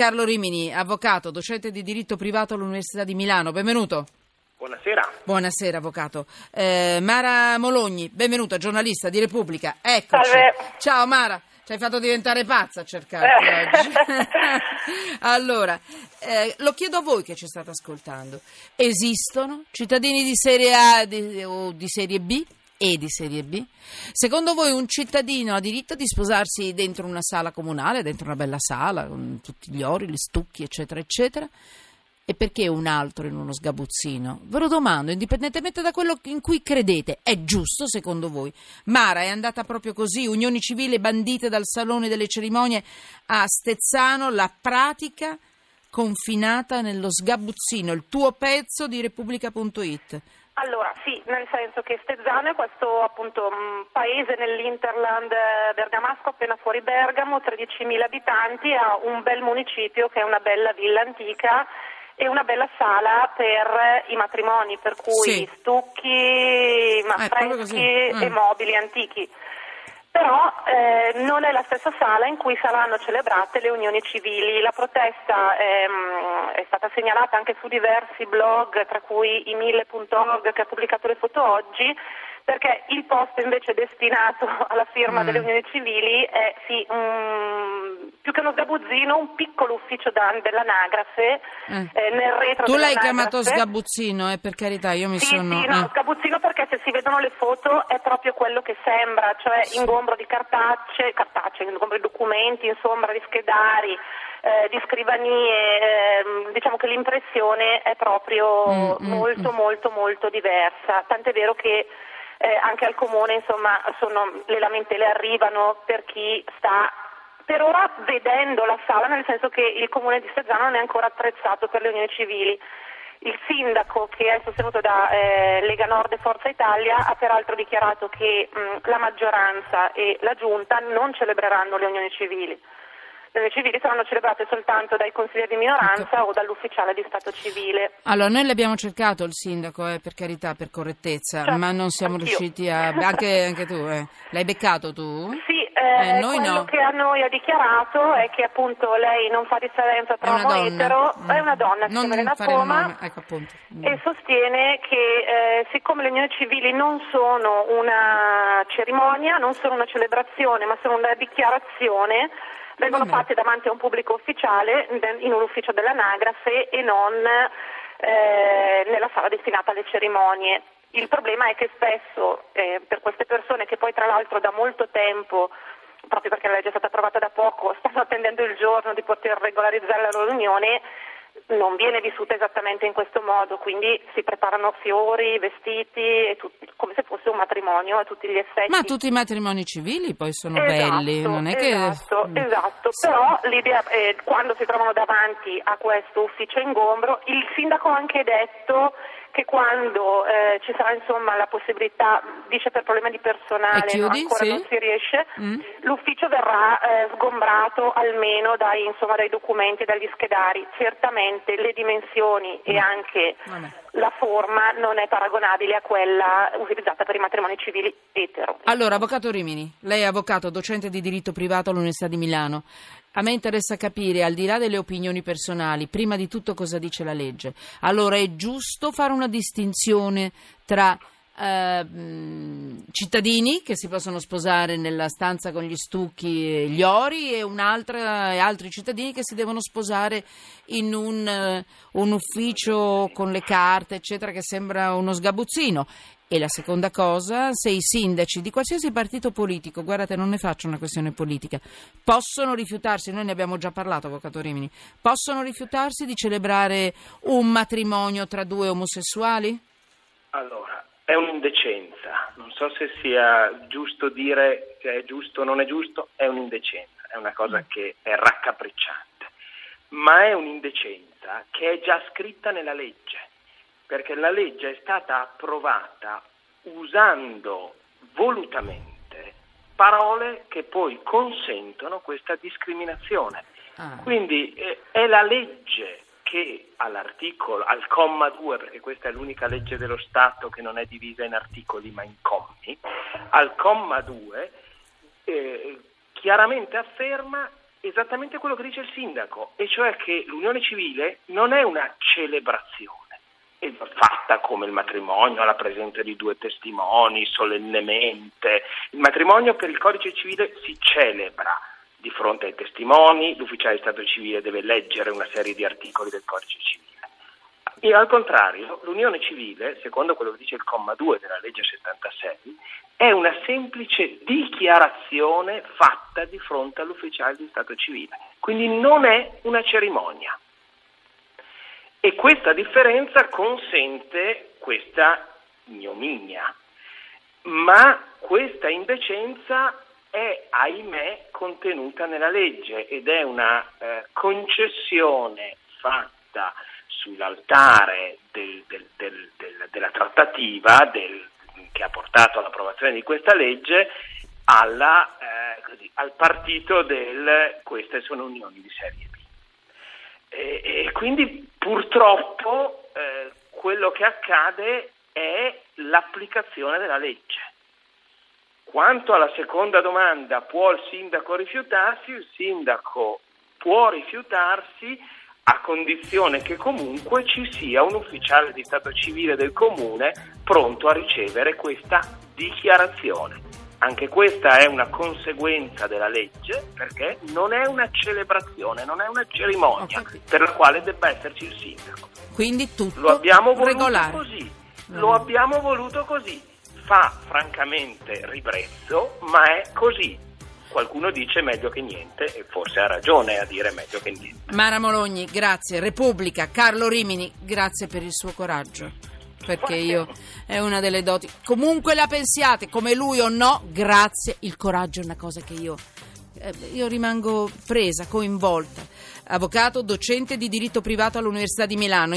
Carlo Rimini, avvocato, docente di diritto privato all'Università di Milano, benvenuto. Buonasera. Buonasera, avvocato. Eh, Mara Mologni, benvenuta, giornalista di Repubblica. Eccoci. Salve. Ciao Mara, ci hai fatto diventare pazza a cercarti Eh. oggi. allora, eh, lo chiedo a voi che ci state ascoltando. Esistono cittadini di serie A di- o di serie B? E di serie B? Secondo voi un cittadino ha diritto di sposarsi dentro una sala comunale, dentro una bella sala, con tutti gli ori, gli stucchi, eccetera, eccetera? E perché un altro in uno sgabuzzino? Ve lo domando, indipendentemente da quello in cui credete, è giusto secondo voi? Mara è andata proprio così, unioni civili bandite dal Salone delle Cerimonie a Stezzano, la pratica confinata nello sgabuzzino, il tuo pezzo di Repubblica.it. Allora, sì, nel senso che Stezzano è questo appunto mh, paese nell'Interland eh, bergamasco appena fuori Bergamo, 13.000 abitanti, ha un bel municipio che è una bella villa antica e una bella sala per i matrimoni, per cui Sì. stucchi, Ah, è proprio così. affreschi e Mm. mobili antichi. Però eh, non è la stessa sala in cui saranno celebrate le unioni civili. La protesta ehm, è stata segnalata anche su diversi blog, tra cui i mille.org che ha pubblicato le foto oggi, perché il posto invece destinato alla firma Mm. delle unioni civili è sì, un- più che uno sgabuzzino, un piccolo ufficio da- dell'anagrafe Eh. eh, nel retro Tu l'hai chiamato sgabuzzino, eh, per carità, io mi Sì, sono... sì, no, ah. sgabuzzino perché se si vedono le foto è proprio quello che sembra, cioè ingombro di cartacce, cartacce, ingombro di documenti, insomma, di schedari, eh, di scrivanie, ehm, diciamo che l'impressione è proprio Mm, mm, molto, mm. molto, molto diversa, tant'è vero che eh, anche al comune, insomma, sono- le lamentele arrivano per chi sta per ora vedendo la sala, nel senso che il comune di Stezzano non è ancora attrezzato per le unioni civili. Il sindaco, che è sostenuto da eh, Lega Nord e Forza Italia, ha peraltro dichiarato che mh, la maggioranza e la giunta non celebreranno le unioni civili. Civili saranno celebrate soltanto dai consiglieri di minoranza o dall'ufficiale di Stato civile. Allora, noi l'abbiamo cercato il sindaco, eh, per carità, per correttezza, Certo, ma non siamo anch'io. riusciti a... Anche, anche tu, eh. L'hai beccato tu? Sì, Eh, eh, quello no. che a noi ha dichiarato è che appunto lei non fa differenza tra uomo etero, Mm. è una donna, si Non chiama Poma, ecco appunto. Mm. e sostiene che eh, siccome le unioni civili non sono una cerimonia, non sono una celebrazione, ma sono una dichiarazione, vengono Vabbè. fatte davanti a un pubblico ufficiale in in un ufficio dell'anagrafe e non eh, nella sala destinata alle cerimonie. Il problema è che spesso eh, per queste persone che poi tra l'altro da molto tempo proprio perché la legge è stata approvata da poco, stanno attendendo il giorno di poter regolarizzare la loro unione, non viene vissuta esattamente in questo modo, quindi si preparano fiori, vestiti, e tut- come se fosse un matrimonio a tutti gli effetti. Ma tutti i matrimoni civili poi sono Esatto, belli, non è che... Esatto, Mm. esatto. Sì. però l'idea, eh, quando si trovano davanti a questo ufficio ingombro, il sindaco ha anche detto che quando eh, ci sarà insomma la possibilità, dice per problemi di personale, chiudi, no, ancora sì. non si riesce, Mm. l'ufficio verrà eh, sgombrato almeno dai, insomma, dai documenti e dagli schedari. Certamente le dimensioni e anche Vabbè. la forma non è paragonabile a quella utilizzata per i matrimoni civili etero. Allora, Avvocato Rimini, lei è avvocato, docente di diritto privato all'Università di Milano. A me interessa capire, al di là delle opinioni personali, prima di tutto cosa dice la legge. Allora, è giusto fare una distinzione tra eh, mh, cittadini che si possono sposare nella stanza con gli stucchi e gli ori e e altri cittadini che si devono sposare in un, eh, un ufficio con le carte, eccetera, che sembra uno sgabuzzino. E la seconda cosa, se i sindaci di qualsiasi partito politico, guardate non ne faccio una questione politica, possono rifiutarsi, noi ne abbiamo già parlato, Avvocato Rimini, possono rifiutarsi di celebrare un matrimonio tra due omosessuali? Allora, è un'indecenza. Non so se sia giusto dire che è giusto o non è giusto, è un'indecenza, è una cosa che è raccapricciante. Ma è un'indecenza che è già scritta nella legge, perché la legge è stata approvata usando volutamente parole che poi consentono questa discriminazione. Ah. Quindi eh, è la legge che all'articolo, al comma 2, perché questa è l'unica legge dello Stato che non è divisa in articoli ma in commi, al comma 2 eh, chiaramente afferma esattamente quello che dice il sindaco, e cioè che l'unione civile non è una celebrazione è fatta come il matrimonio, alla presenza di due testimoni, solennemente. Il matrimonio per il codice civile si celebra di fronte ai testimoni, l'ufficiale di Stato civile deve leggere una serie di articoli del codice civile. E al contrario, l'unione civile, secondo quello che dice il comma 2 della legge 76, è una semplice dichiarazione fatta di fronte all'ufficiale di Stato civile, quindi non è una cerimonia. E questa differenza consente questa ignominia, ma questa indecenza è, ahimè, contenuta nella legge ed è una eh, concessione fatta sull'altare del, del, del, della trattativa che ha portato all'approvazione di questa legge alla, eh, così, al partito del queste sono unioni di serie B. E, e quindi purtroppo eh, quello che accade è l'applicazione della legge. Quanto alla seconda domanda, può il sindaco rifiutarsi? Il sindaco può rifiutarsi a condizione che comunque ci sia un ufficiale di Stato civile del comune pronto a ricevere questa dichiarazione. Anche questa è una conseguenza della legge perché non è una celebrazione, non è una cerimonia per la quale debba esserci il sindaco. Quindi tutto lo abbiamo voluto regolare. così. Lo abbiamo voluto così. Fa francamente ribrezzo, ma è così qualcuno dice meglio che niente e forse ha ragione a dire meglio che niente. Mara Mologni, grazie. Repubblica, Carlo Rimini, grazie per il suo coraggio. Perché io è una delle doti. Comunque la pensiate, come lui o no, grazie. Il coraggio è una cosa che io, eh, io rimango presa, coinvolta. Avvocato, docente di diritto privato all'Università di Milano.